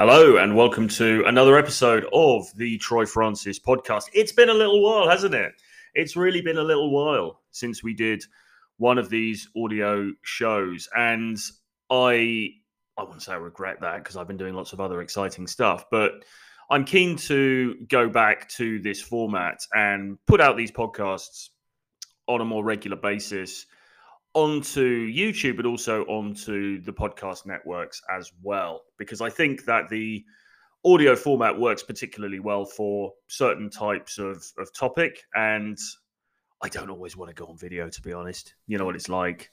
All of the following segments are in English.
Hello, and welcome to another episode of the Troy Francis podcast. It's been a little while, hasn't it? It's really been a little while since we did one of these audio shows, and I I wouldn't say I regret that because I've been doing lots of other exciting stuff, but I'm keen to go back to this format and put out these podcasts on a more regular basis onto YouTube, but also onto the podcast networks as well, because I think that the audio format works particularly well for certain types of, of topic. And I don't always want to go on video, to be honest. You know what it's like,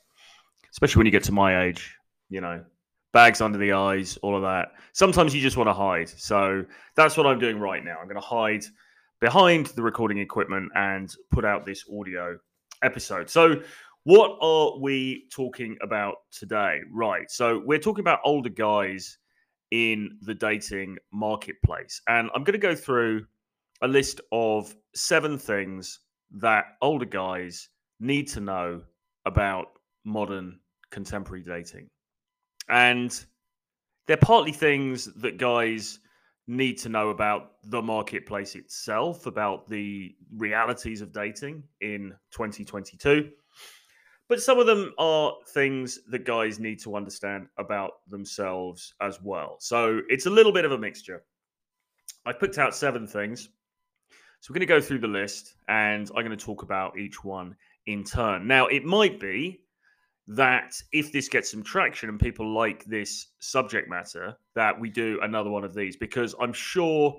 especially when you get to my age, you know, bags under the eyes, all of that. Sometimes you just want to hide. So that's what I'm doing right now. I'm going to hide behind the recording equipment and put out this audio episode. So what are we talking about today? Right. So we're talking about older guys in the dating marketplace. And I'm going to go through a list of seven things that older guys need to know about modern contemporary dating. And they're partly things that guys need to know about the marketplace itself, about the realities of dating in 2022. But some of them are things that guys need to understand about themselves as well. So it's a little bit of a mixture. I picked out seven things. So we're going to go through the list and I'm going to talk about each one in turn. Now, it might be that if this gets some traction and people like this subject matter, that we do another one of these because I'm sure,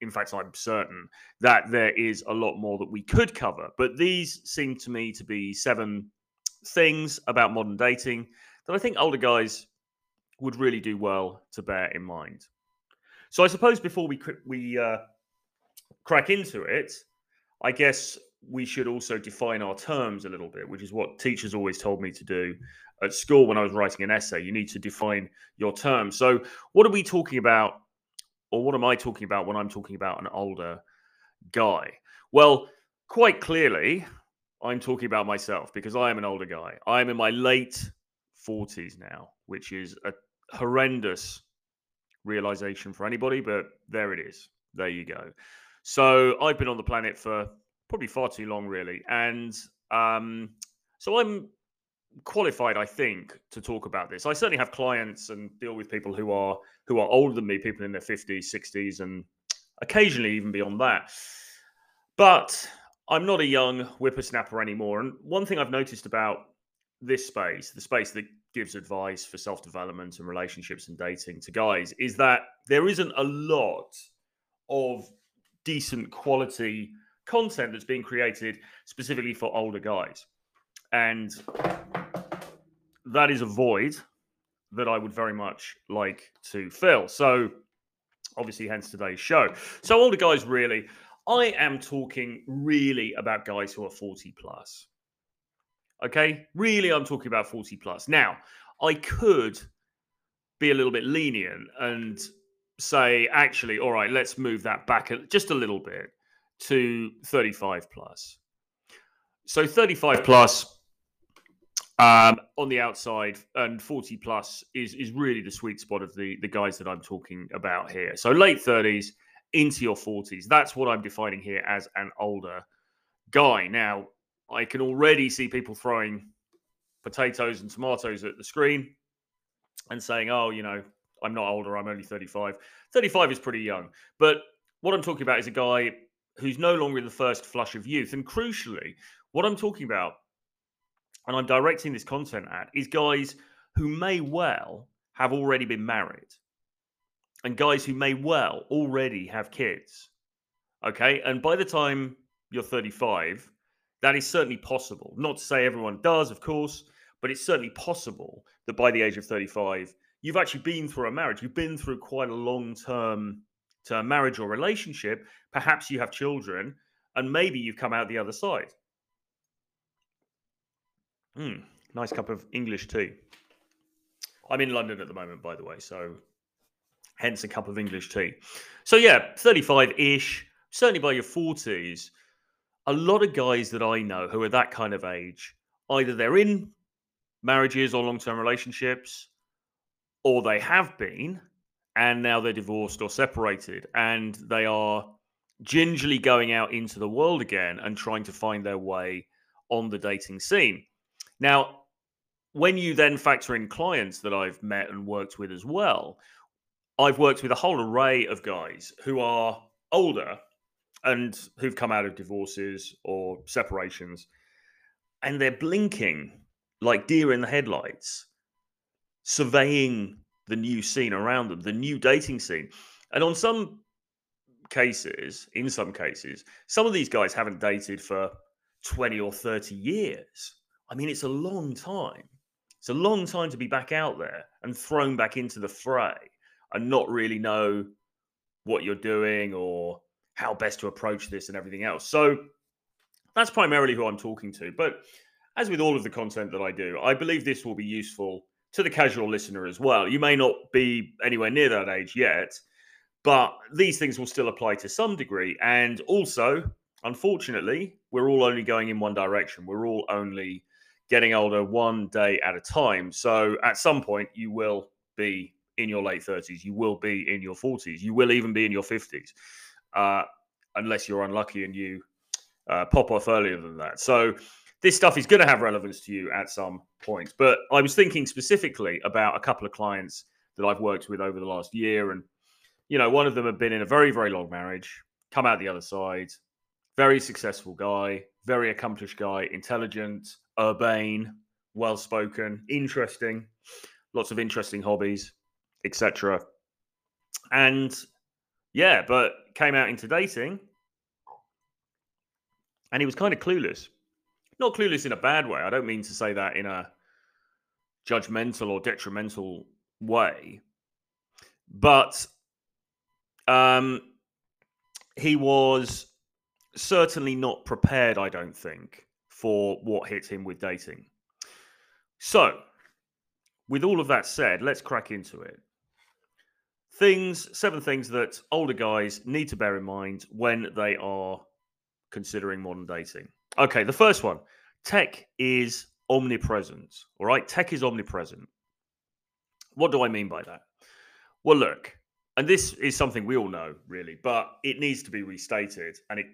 in fact, I'm certain that there is a lot more that we could cover. But these seem to me to be seven things about modern dating that I think older guys would really do well to bear in mind. So I suppose before we we uh, crack into it, I guess we should also define our terms a little bit, which is what teachers always told me to do at school when I was writing an essay. You need to define your terms. So what are we talking about, or what am I talking about when I'm talking about an older guy? Well, quite clearly, I'm talking about myself because I am an older guy. I am in my late 40s now, which is a horrendous realization for anybody, but there it is. There you go. So I've been on the planet for probably far too long, really. And um, so I'm qualified, I think, to talk about this. I certainly have clients and deal with people who are who are older than me, people in their 50s, 60s, and occasionally even beyond that. But I'm not a young whippersnapper anymore. And one thing I've noticed about this space, the space that gives advice for self development and relationships and dating to guys, is that there isn't a lot of decent quality content that's being created specifically for older guys. And that is a void that I would very much like to fill. So, obviously, hence today's show. So, older guys, really, I am talking really about guys who are 40 plus. Okay, really, I'm talking about 40 plus. Now, I could be a little bit lenient and say, actually, all right, let's move that back just a little bit to 35 plus. So 35 plus um, on the outside and 40 plus is is really the sweet spot of the the guys that I'm talking about here. So late 30s into your 40s. That's what I'm defining here as an older guy. Now, I can already see people throwing potatoes and tomatoes at the screen and saying, oh, you know, I'm not older, I'm only 35. 35 is pretty young. But what I'm talking about is a guy who's no longer in the first flush of youth. And crucially, what I'm talking about, and I'm directing this content at, is guys who may well have already been married and guys who may well already have kids. Okay. And by the time you're 35, that is certainly possible. Not to say everyone does, of course, but it's certainly possible that by the age of 35, you've actually been through a marriage. You've been through quite a long term term marriage or relationship. Perhaps you have children, and maybe you've come out the other side. Hmm, nice cup of English tea. I'm in London at the moment, by the way, so hence a cup of English tea. So, yeah, 35 ish, certainly by your 40s, a lot of guys that I know who are that kind of age, either they're in marriages or long term relationships, or they have been, and now they're divorced or separated, and they are gingerly going out into the world again and trying to find their way on the dating scene. Now, when you then factor in clients that I've met and worked with as well, I've worked with a whole array of guys who are older and who've come out of divorces or separations, and they're blinking like deer in the headlights, surveying the new scene around them, the new dating scene. And on some cases, in some cases, some of these guys haven't dated for 20 or 30 years. I mean, it's a long time. It's a long time to be back out there and thrown back into the fray and not really know what you're doing or how best to approach this and everything else. So that's primarily who I'm talking to. But as with all of the content that I do, I believe this will be useful to the casual listener as well. You may not be anywhere near that age yet, but these things will still apply to some degree. And also, unfortunately, we're all only going in one direction. We're all only getting older one day at a time. So at some point, you will be in your late 30s, you will be in your 40s, you will even be in your 50s, uh, unless you're unlucky and you uh, pop off earlier than that. So this stuff is going to have relevance to you at some point. But I was thinking specifically about a couple of clients that I've worked with over the last year. And, you know, one of them had been in a very, very long marriage, come out the other side, very successful guy, very accomplished guy, intelligent, urbane, well spoken, interesting, lots of interesting hobbies, etc. And yeah, but came out into dating and he was kind of clueless not clueless in a bad way. I don't mean to say that in a judgmental or detrimental way, but um, he was certainly not prepared. I don't think for what hit him with dating. So, with all of that said, let's crack into it. Things, seven things that older guys need to bear in mind when they are considering modern dating. Okay, the first one tech is omnipresent. All right, tech is omnipresent. What do I mean by that? Well, look, and this is something we all know, really, but it needs to be restated and it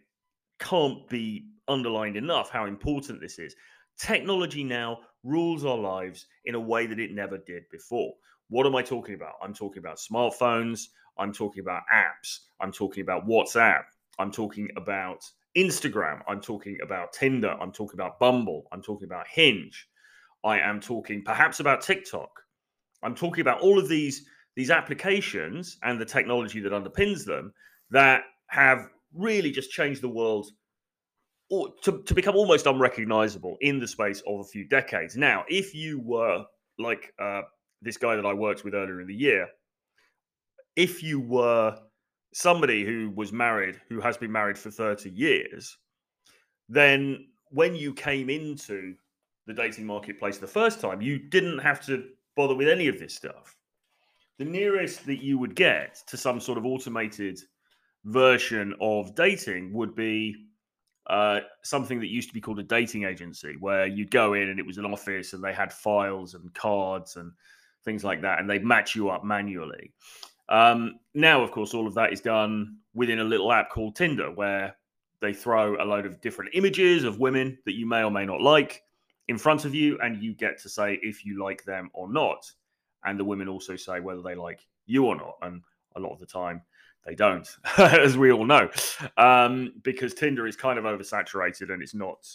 can't be underlined enough how important this is. Technology now rules our lives in a way that it never did before. What am I talking about? I'm talking about smartphones. I'm talking about apps. I'm talking about WhatsApp. I'm talking about Instagram, I'm talking about Tinder, I'm talking about Bumble, I'm talking about Hinge, I am talking perhaps about TikTok. I'm talking about all of these these applications and the technology that underpins them that have really just changed the world or to, to become almost unrecognizable in the space of a few decades. Now, if you were like uh, this guy that I worked with earlier in the year, if you were somebody who was married, who has been married for 30 years, then when you came into the dating marketplace the first time, you didn't have to bother with any of this stuff. The nearest that you would get to some sort of automated version of dating would be uh, something that used to be called a dating agency, where you'd go in and it was an office and they had files and cards and things like that, and they'd match you up manually. Um, now, of course, all of that is done within a little app called Tinder, where they throw a load of different images of women that you may or may not like in front of you, and you get to say if you like them or not. And the women also say whether they like you or not. And a lot of the time, they don't, as we all know, um, because Tinder is kind of oversaturated and it's not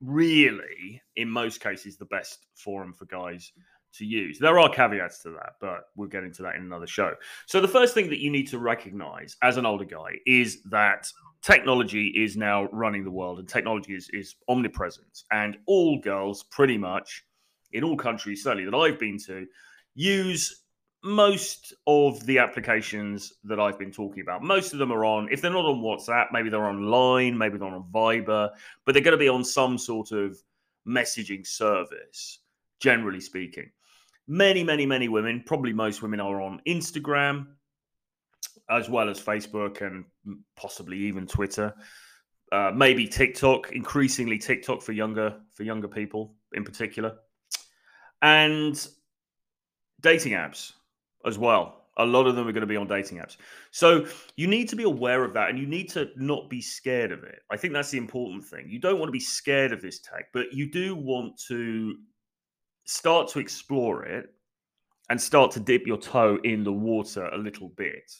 really, in most cases, the best forum for guys to use. There are caveats to that, but we'll get into that in another show. So, the first thing that you need to recognize as an older guy is that technology is now running the world and technology is, is omnipresent. And all girls, pretty much in all countries, certainly that I've been to, use most of the applications that I've been talking about. Most of them are on, if they're not on WhatsApp, maybe they're on Line, maybe they're on Viber, but they're going to be on some sort of messaging service, generally speaking. Many, many, many women, probably most women, are on Instagram as well as Facebook and possibly even Twitter. Uh, maybe TikTok, increasingly TikTok for younger for younger people in particular, and dating apps as well. A lot of them are going to be on dating apps. So you need to be aware of that and you need to not be scared of it. I think that's the important thing. You don't want to be scared of this tech, but you do want to start to explore it and start to dip your toe in the water a little bit.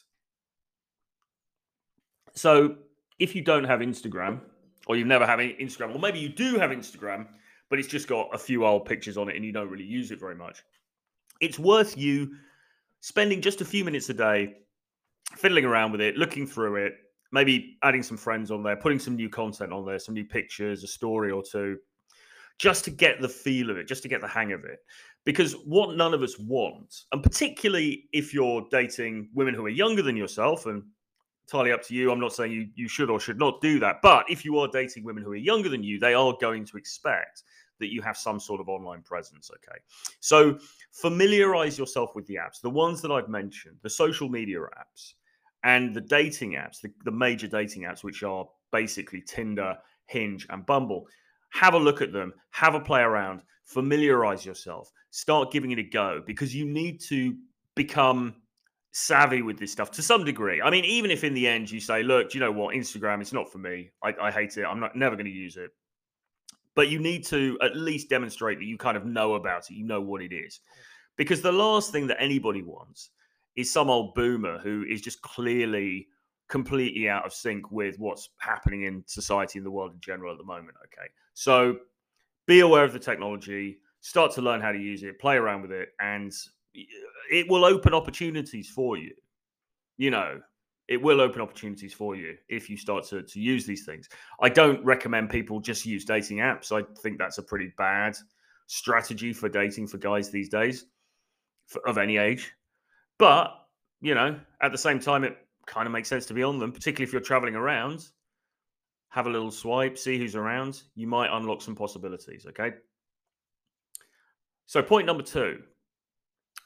So if you don't have Instagram or you've never had Instagram, or maybe you do have Instagram, but it's just got a few old pictures on it and you don't really use it very much, it's worth you spending just a few minutes a day fiddling around with it, looking through it, maybe adding some friends on there, putting some new content on there, some new pictures, a story or two, just to get the feel of it, just to get the hang of it. Because what none of us want, and particularly if you're dating women who are younger than yourself, and entirely up to you. I'm not saying you, you should or should not do that. But if you are dating women who are younger than you, they are going to expect that you have some sort of online presence. Okay. So familiarize yourself with the apps, the ones that I've mentioned, the social media apps, and the dating apps, the, the major dating apps, which are basically Tinder, Hinge, and Bumble. Have a look at them, have a play around, familiarize yourself, start giving it a go because you need to become savvy with this stuff to some degree. I mean, even if in the end you say, look, you know what? Instagram, it's not for me. I, I hate it. I'm not never going to use it. But you need to at least demonstrate that you kind of know about it. You know what it is. Because the last thing that anybody wants is some old boomer who is just clearly completely out of sync with what's happening in society and the world in general at the moment. Okay. So be aware of the technology, start to learn how to use it, play around with it, and it will open opportunities for you. You know, it will open opportunities for you if you start to, to use these things. I don't recommend people just use dating apps. I think that's a pretty bad strategy for dating for guys these days for, of any age. But, you know, at the same time, it kind of makes sense to be on them, particularly if you're traveling around. Have a little swipe, see who's around. You might unlock some possibilities. Okay. So, point number two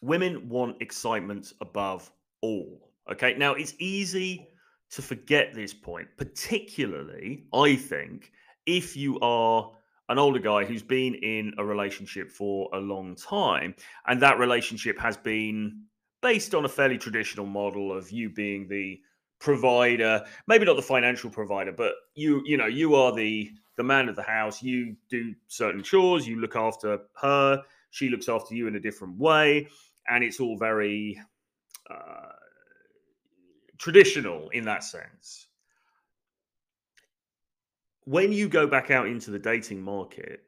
women want excitement above all. Okay. Now, it's easy to forget this point, particularly, I think, if you are an older guy who's been in a relationship for a long time and that relationship has been based on a fairly traditional model of you being the provider maybe not the financial provider but you you know you are the the man of the house you do certain chores you look after her she looks after you in a different way and it's all very uh, traditional in that sense. When you go back out into the dating market,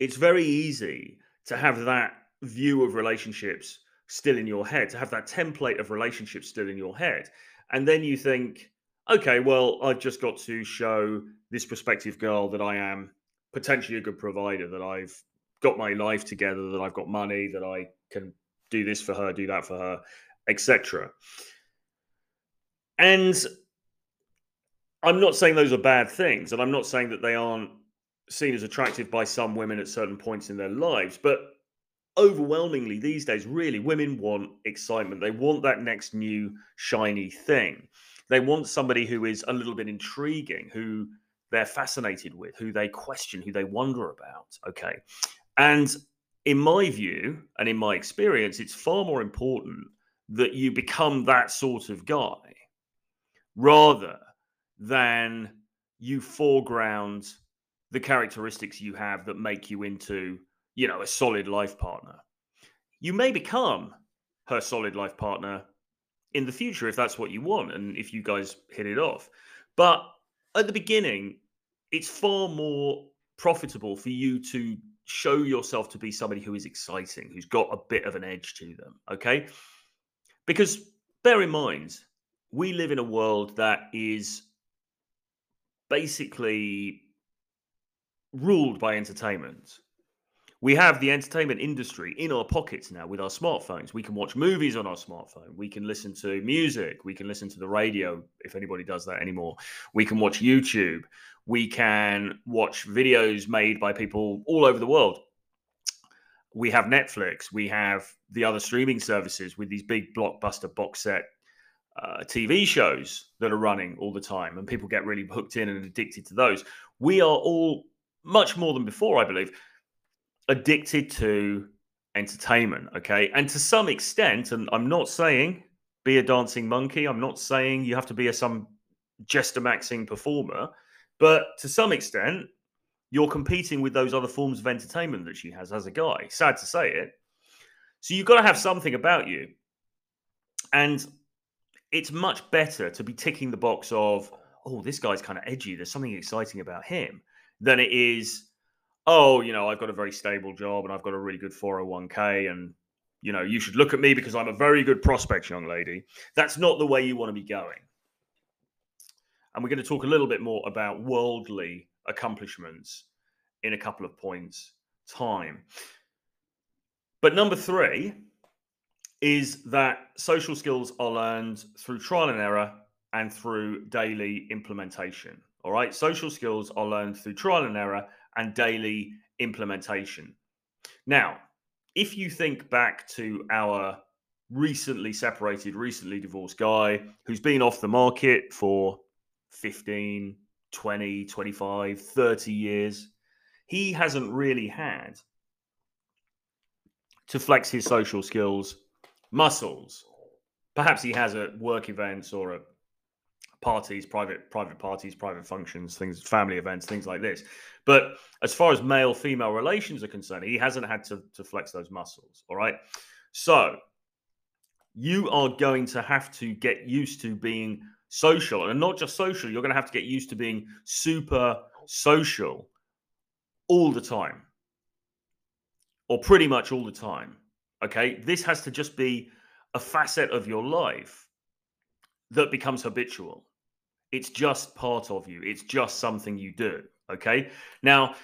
it's very easy to have that view of relationships still in your head, to have that template of relationships still in your head. And then you think, okay, well, I've just got to show this prospective girl that I am potentially a good provider, that I've got my life together, that I've got money, that I can do this for her, do that for her, etc. And I'm not saying those are bad things, and I'm not saying that they aren't seen as attractive by some women at certain points in their lives, but overwhelmingly these days, really, women want excitement. They want that next new shiny thing. They want somebody who is a little bit intriguing, who they're fascinated with, who they question, who they wonder about. Okay. And in my view and in my experience, it's far more important that you become that sort of guy rather than you foreground the characteristics you have that make you into, you know, a solid life partner. You may become her solid life partner in the future if that's what you want and if you guys hit it off. But at the beginning, it's far more profitable for you to show yourself to be somebody who is exciting, who's got a bit of an edge to them. Okay. Because bear in mind, we live in a world that is basically ruled by entertainment. We have the entertainment industry in our pockets now with our smartphones. We can watch movies on our smartphone. We can listen to music. We can listen to the radio if anybody does that anymore. We can watch YouTube. We can watch videos made by people all over the world. We have Netflix. We have the other streaming services with these big blockbuster box set uh, TV shows that are running all the time, and people get really hooked in and addicted to those. We are all much more than before, I believe addicted to entertainment. Okay. And to some extent, and I'm not saying be a dancing monkey. I'm not saying you have to be a some jester maxing performer, but to some extent, you're competing with those other forms of entertainment that she has as a guy. Sad to say it. So you've got to have something about you. And it's much better to be ticking the box of, oh, this guy's kind of edgy. There's something exciting about him than it is, oh, you know, I've got a very stable job and I've got a really good 401k and, you know, you should look at me because I'm a very good prospect, young lady. That's not the way you want to be going. And we're going to talk a little bit more about worldly accomplishments in a couple of points' time. But number three is that social skills are learned through trial and error and through daily implementation. All right. Social skills are learned through trial and error and daily implementation. Now, if you think back to our recently separated, recently divorced guy who's been off the market for 15, 20, 25, 30 years, he hasn't really had to flex his social skills muscles. Perhaps he has at work events or at parties, private private parties, private functions, things, family events, things like this. But as far as male female relations are concerned, he hasn't had to, to flex those muscles. All right. So you are going to have to get used to being social and not just social, you're going to have to get used to being super social all the time or pretty much all the time. Okay. This has to just be a facet of your life that becomes habitual. It's just part of you, it's just something you do. Okay. Now,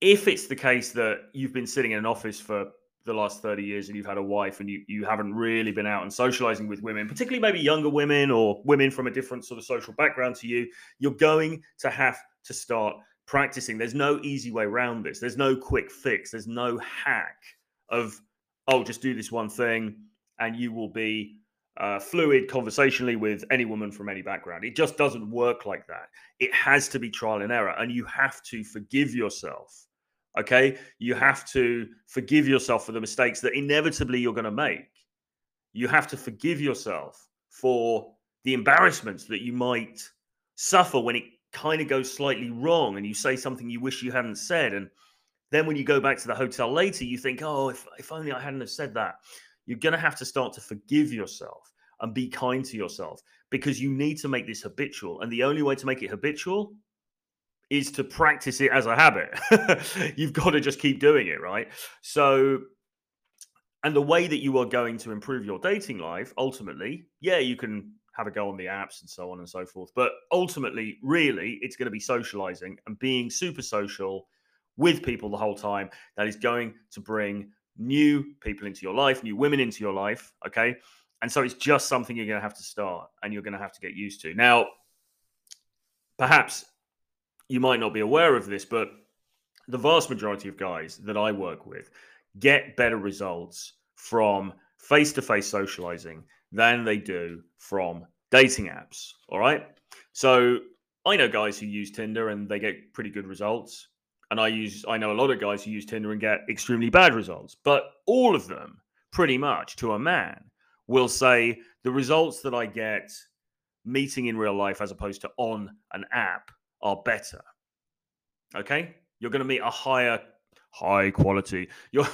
if it's the case that you've been sitting in an office for the last 30 years and you've had a wife and you, you haven't really been out and socializing with women, particularly maybe younger women or women from a different sort of social background to you, you're going to have to start practicing. There's no easy way around this. There's no quick fix. There's no hack of, oh, just do this one thing and you will be uh, fluid conversationally with any woman from any background. It just doesn't work like that. It has to be trial and error, and you have to forgive yourself. Okay. You have to forgive yourself for the mistakes that inevitably you're going to make. You have to forgive yourself for the embarrassments that you might suffer when it kind of goes slightly wrong and you say something you wish you hadn't said. And then when you go back to the hotel later, you think, oh, if, if only I hadn't have said that. You're going to have to start to forgive yourself and be kind to yourself because you need to make this habitual. And the only way to make it habitual is to practice it as a habit. You've got to just keep doing it, right? So, and the way that you are going to improve your dating life, ultimately, yeah, you can have a go on the apps and so on and so forth. But ultimately, really, it's going to be socializing and being super social with people the whole time that is going to bring new people into your life, new women into your life. Okay. And so it's just something you're going to have to start and you're going to have to get used to. Now, perhaps you might not be aware of this, but the vast majority of guys that I work with get better results from face to face socializing than they do from dating apps. All right. So I know guys who use Tinder and they get pretty good results. And I use I know a lot of guys who use Tinder and get extremely bad results. But all of them, pretty much to a man, will say the results that I get meeting in real life as opposed to on an app are better. Okay? You're going to meet a higher high quality. You're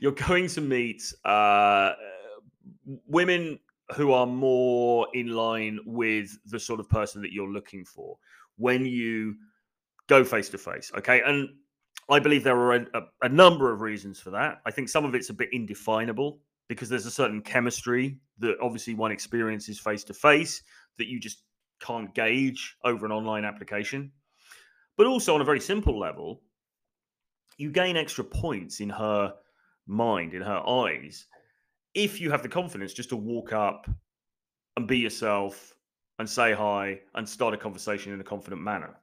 you're going to meet uh, women who are more in line with the sort of person that you're looking for when you go face to face. Okay, and I believe there are a, a, number of reasons for that. I think some of it's a bit indefinable because there's a certain chemistry that obviously one experiences face to face that you just can't gauge over an online application. But also on a very simple level, you gain extra points in her mind, in her eyes, if you have the confidence just to walk up and be yourself and say hi and start a conversation in a confident manner.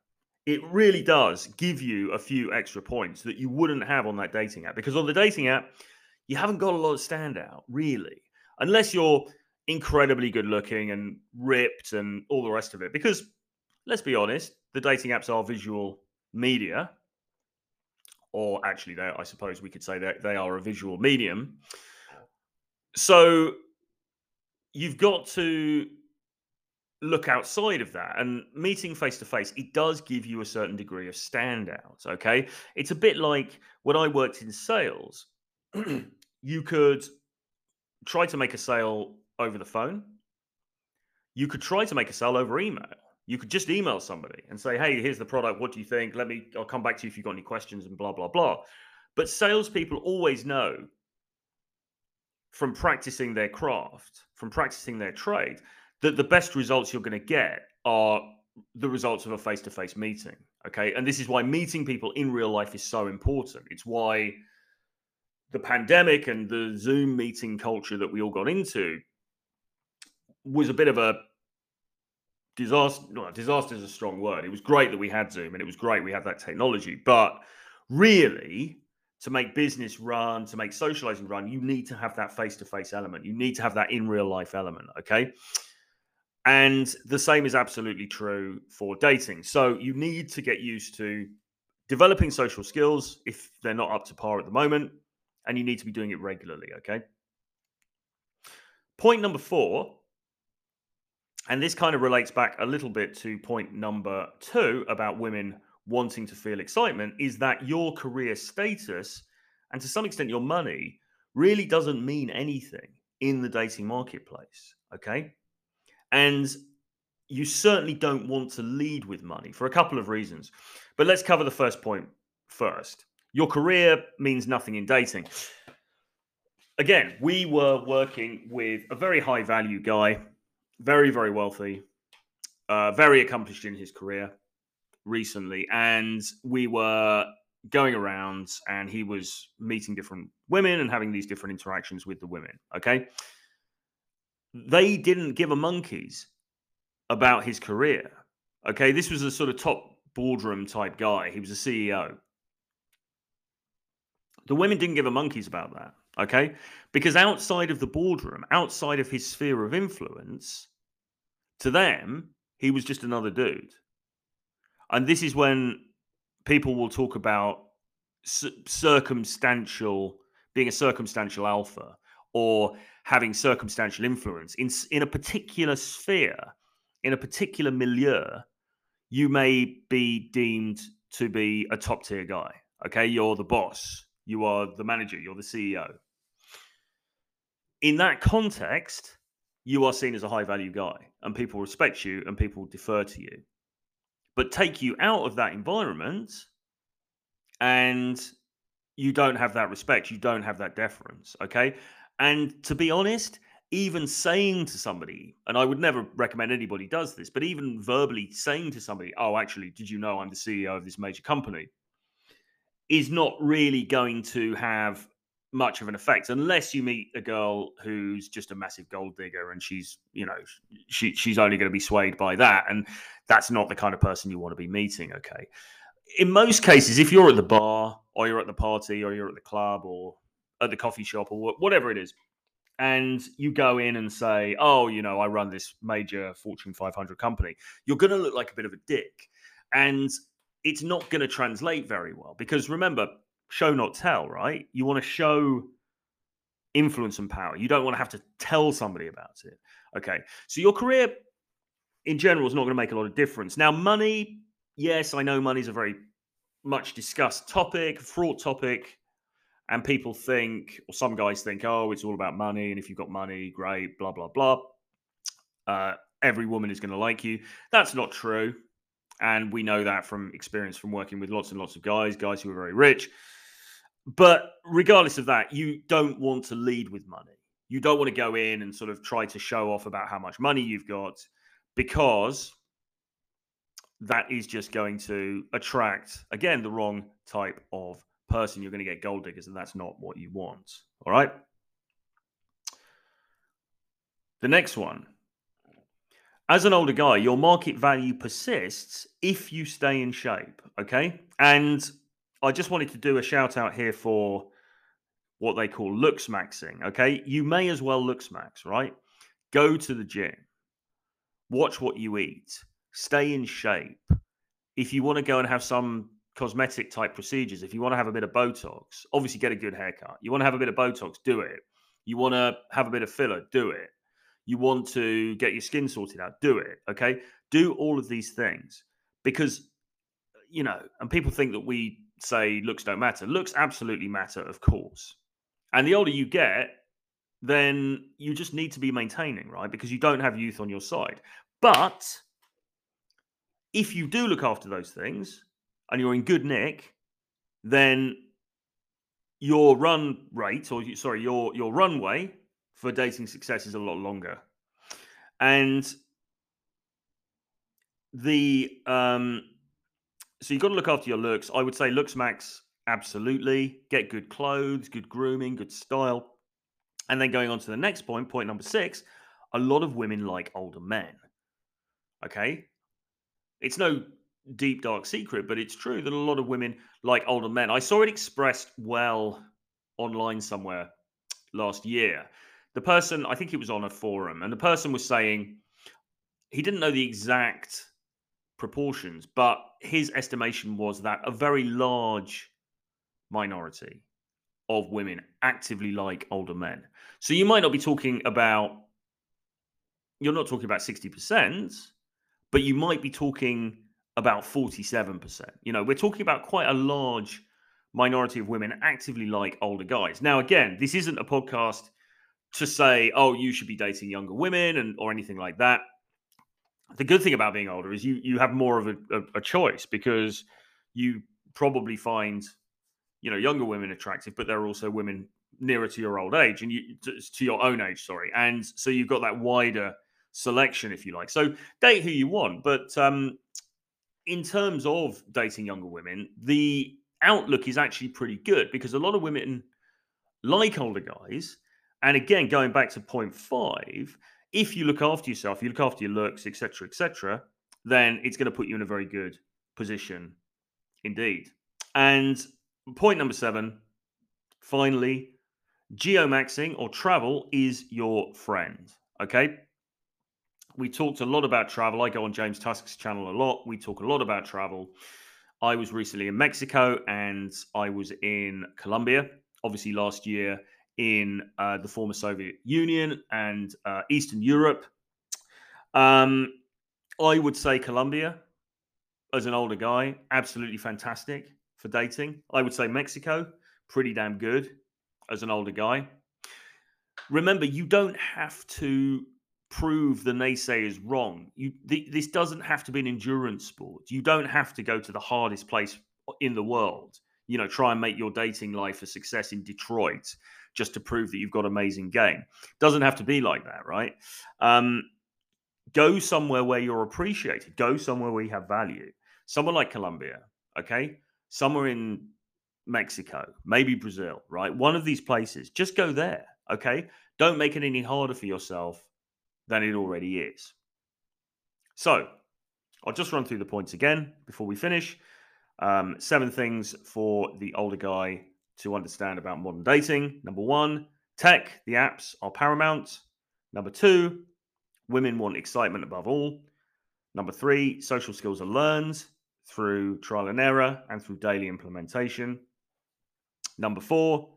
It really does give you a few extra points that you wouldn't have on that dating app because on the dating app, you haven't got a lot of standout, really, unless you're incredibly good looking and ripped and all the rest of it. Because let's be honest, the dating apps are visual media, or actually, they, I suppose we could say that they are a visual medium. So you've got to look outside of that and meeting face to face it does give you a certain degree of standout okay? It's a bit like when i worked in sales you could try to make a sale over the phone. You could try to make a sale over email. You could just email somebody and say hey here's the product. What do you think? Let me i'll come back to you if you've got any questions and blah blah blah. But salespeople always know from practicing their craft from practicing their trade that the best results you're going to get are the results of a face to face meeting. Okay. And this is why meeting people in real life is so important. It's why the pandemic and the Zoom meeting culture that we all got into was a bit of a disaster. No, disaster is a strong word. It was great that we had Zoom and it was great we had that technology. But really, to make business run, to make socializing run, you need to have that face to face element. You need to have that in real life element. Okay. And the same is absolutely true for dating. So you need to get used to developing social skills if they're not up to par at the moment, and you need to be doing it regularly. Okay. Point number four, and this kind of relates back a little bit to point number two about women wanting to feel excitement, is that your career status and to some extent your money really doesn't mean anything in the dating marketplace. Okay. And you certainly don't want to lead with money for a couple of reasons. But let's cover the first point first. Your career means nothing in dating. Again, we were working with a very high value guy, very, very wealthy, uh, very accomplished in his career recently. And we were going around and he was meeting different women and having these different interactions with the women. Okay they didn't give a monkeys about his career. Okay, this was a sort of top boardroom type guy. He was a CEO. The women didn't give a monkeys about that. Okay, because outside of the boardroom, outside of his sphere of influence, to them, he was just another dude. And this is when people will talk about circumstantial, being a circumstantial alpha, or having circumstantial influence in in a particular sphere, in a particular milieu, you may be deemed to be a top tier guy. Okay, you're the boss, you are the manager, you're the CEO. In that context, you are seen as a high value guy, and people respect you and people defer to you. But take you out of that environment, and you don't have that respect, you don't have that deference. Okay, and to be honest, even saying to somebody, and I would never recommend anybody does this, but even verbally saying to somebody, "Oh, actually, did you know I'm the CEO of this major company?" is not really going to have much of an effect unless you meet a girl who's just a massive gold digger and she's you know she she's only going to be swayed by that and that's not the kind of person you want to be meeting okay in most cases if you're at the bar or you're at the party or you're at the club or at the coffee shop or whatever it is, and you go in and say, "Oh, you know, I run this major Fortune 500 company," you're going to look like a bit of a dick, and it's not going to translate very well because remember, show not tell, right? You want to show influence and power. You don't want to have to tell somebody about it. Okay, so your career in general is not going to make a lot of difference. Now, money, yes, I know money is a very much discussed topic, fraught topic and people think, or some guys think, oh, it's all about money. And if you've got money, great, blah, blah, blah. Uh, every woman is going to like you. That's not true. And we know that from experience from working with lots and lots of guys, guys who are very rich. But regardless of that, you don't want to lead with money. You don't want to go in and sort of try to show off about how much money you've got because that is just going to attract, again, the wrong type of person, you're going to get gold diggers, and that's not what you want. All right. The next one. As an older guy, your market value persists if you stay in shape. Okay. And I just wanted to do a shout out here for what they call looks maxing. Okay. You may as well looks max, right? Go to the gym, watch what you eat, stay in shape. If you want to go and have some cosmetic type procedures, if you want to have a bit of Botox, obviously get a good haircut. You want to have a bit of Botox, do it. You want to have a bit of filler, do it. you want to get your skin sorted out, do it. Okay. Do all of these things because, you know, and people think that we say looks don't matter. Looks absolutely matter, of course. And the older you get, then you just need to be maintaining, right? Because you don't have youth on your side. But if you do look after those things and you're in good nick, then your run rate or sorry, your your runway for dating success is a lot longer. And the um so you've got to look after your looks. I would say looks max absolutely. Get good clothes, good grooming, good style. And then going on to the next point, point number 6, a lot of women like older men. Okay? It's no deep dark secret, but it's true that a lot of women like older men. I saw it expressed well online somewhere last year. The person, I think it was on a forum, and the person was saying he didn't know the exact proportions, but his estimation was that a very large minority of women actively like older men. So you might not be talking about, you're not talking about 60%, but you might be talking about 47%. You know, we're talking about quite a large minority of women actively like older guys. Now, again, this isn't a podcast to say, oh, you should be dating younger women and or anything like that. The good thing about being older is you you have more of a, a, a choice because you probably find you know younger women attractive, but there are also women nearer to your old age and you to, to your own age, sorry, and so you've got that wider selection, if you like. So date who you want, but um, in terms of dating younger women, the outlook is actually pretty good because a lot of women like older guys. And again, going back to point five, if you look after yourself, you look after your looks, etc., etc., then it's going to put you in a very good position indeed. And point number seven, finally, geomaxing or travel is your friend. Okay we talked a lot about travel. I go on James Tusk's channel a lot. We talk a lot about travel. I was recently in Mexico and I was in Colombia, obviously last year in uh, the former Soviet Union and uh, Eastern Europe. Um, I would say Colombia, as an older guy, absolutely fantastic for dating. I would say Mexico, pretty damn good as an older guy. Remember, you don't have to prove the naysayers wrong. You th- this doesn't have to be an endurance sport. You don't have to go to the hardest place in the world. You know, try and make your dating life a success in Detroit just to prove that you've got amazing game. Doesn't have to be like that, right? Um, go somewhere where you're appreciated. Go somewhere where you have value. Somewhere like Colombia, okay? Somewhere in Mexico, maybe Brazil, right? One of these places. Just go there, okay? Don't make it any harder for yourself than it already is. So, I'll just run through the points again before we finish. Um, seven things for the older guy to understand about modern dating. Number one, tech, the apps are paramount. Number two, women want excitement above all. Number three, social skills are learned through trial and error and through daily implementation. Number four,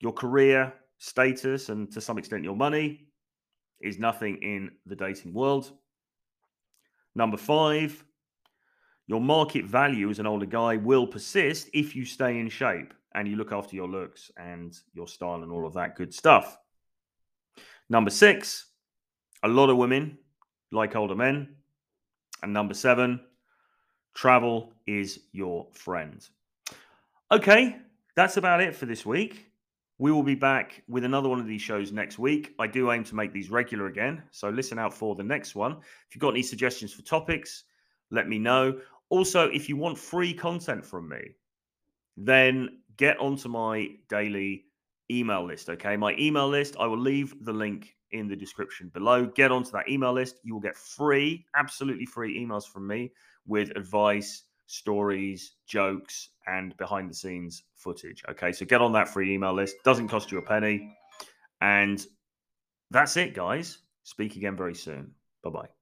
your career status and to some extent your money is nothing in the dating world. Number five, your market value as an older guy will persist if you stay in shape and you look after your looks and your style and all of that good stuff. Number six, a lot of women like older men. And number seven, travel is your friend. Okay, that's about it for this week. We will be back with another one of these shows next week. I do aim to make these regular again, so listen out for the next one. If you've got any suggestions for topics, let me know. Also, if you want free content from me, then get onto my daily email list. Okay, my email list, I will leave the link in the description below. Get onto that email list. You will get free, absolutely free emails from me with advice, stories, jokes, and behind the scenes footage. Okay, so get on that free email list. Doesn't cost you a penny. And that's it, guys. Speak again very soon. Bye bye.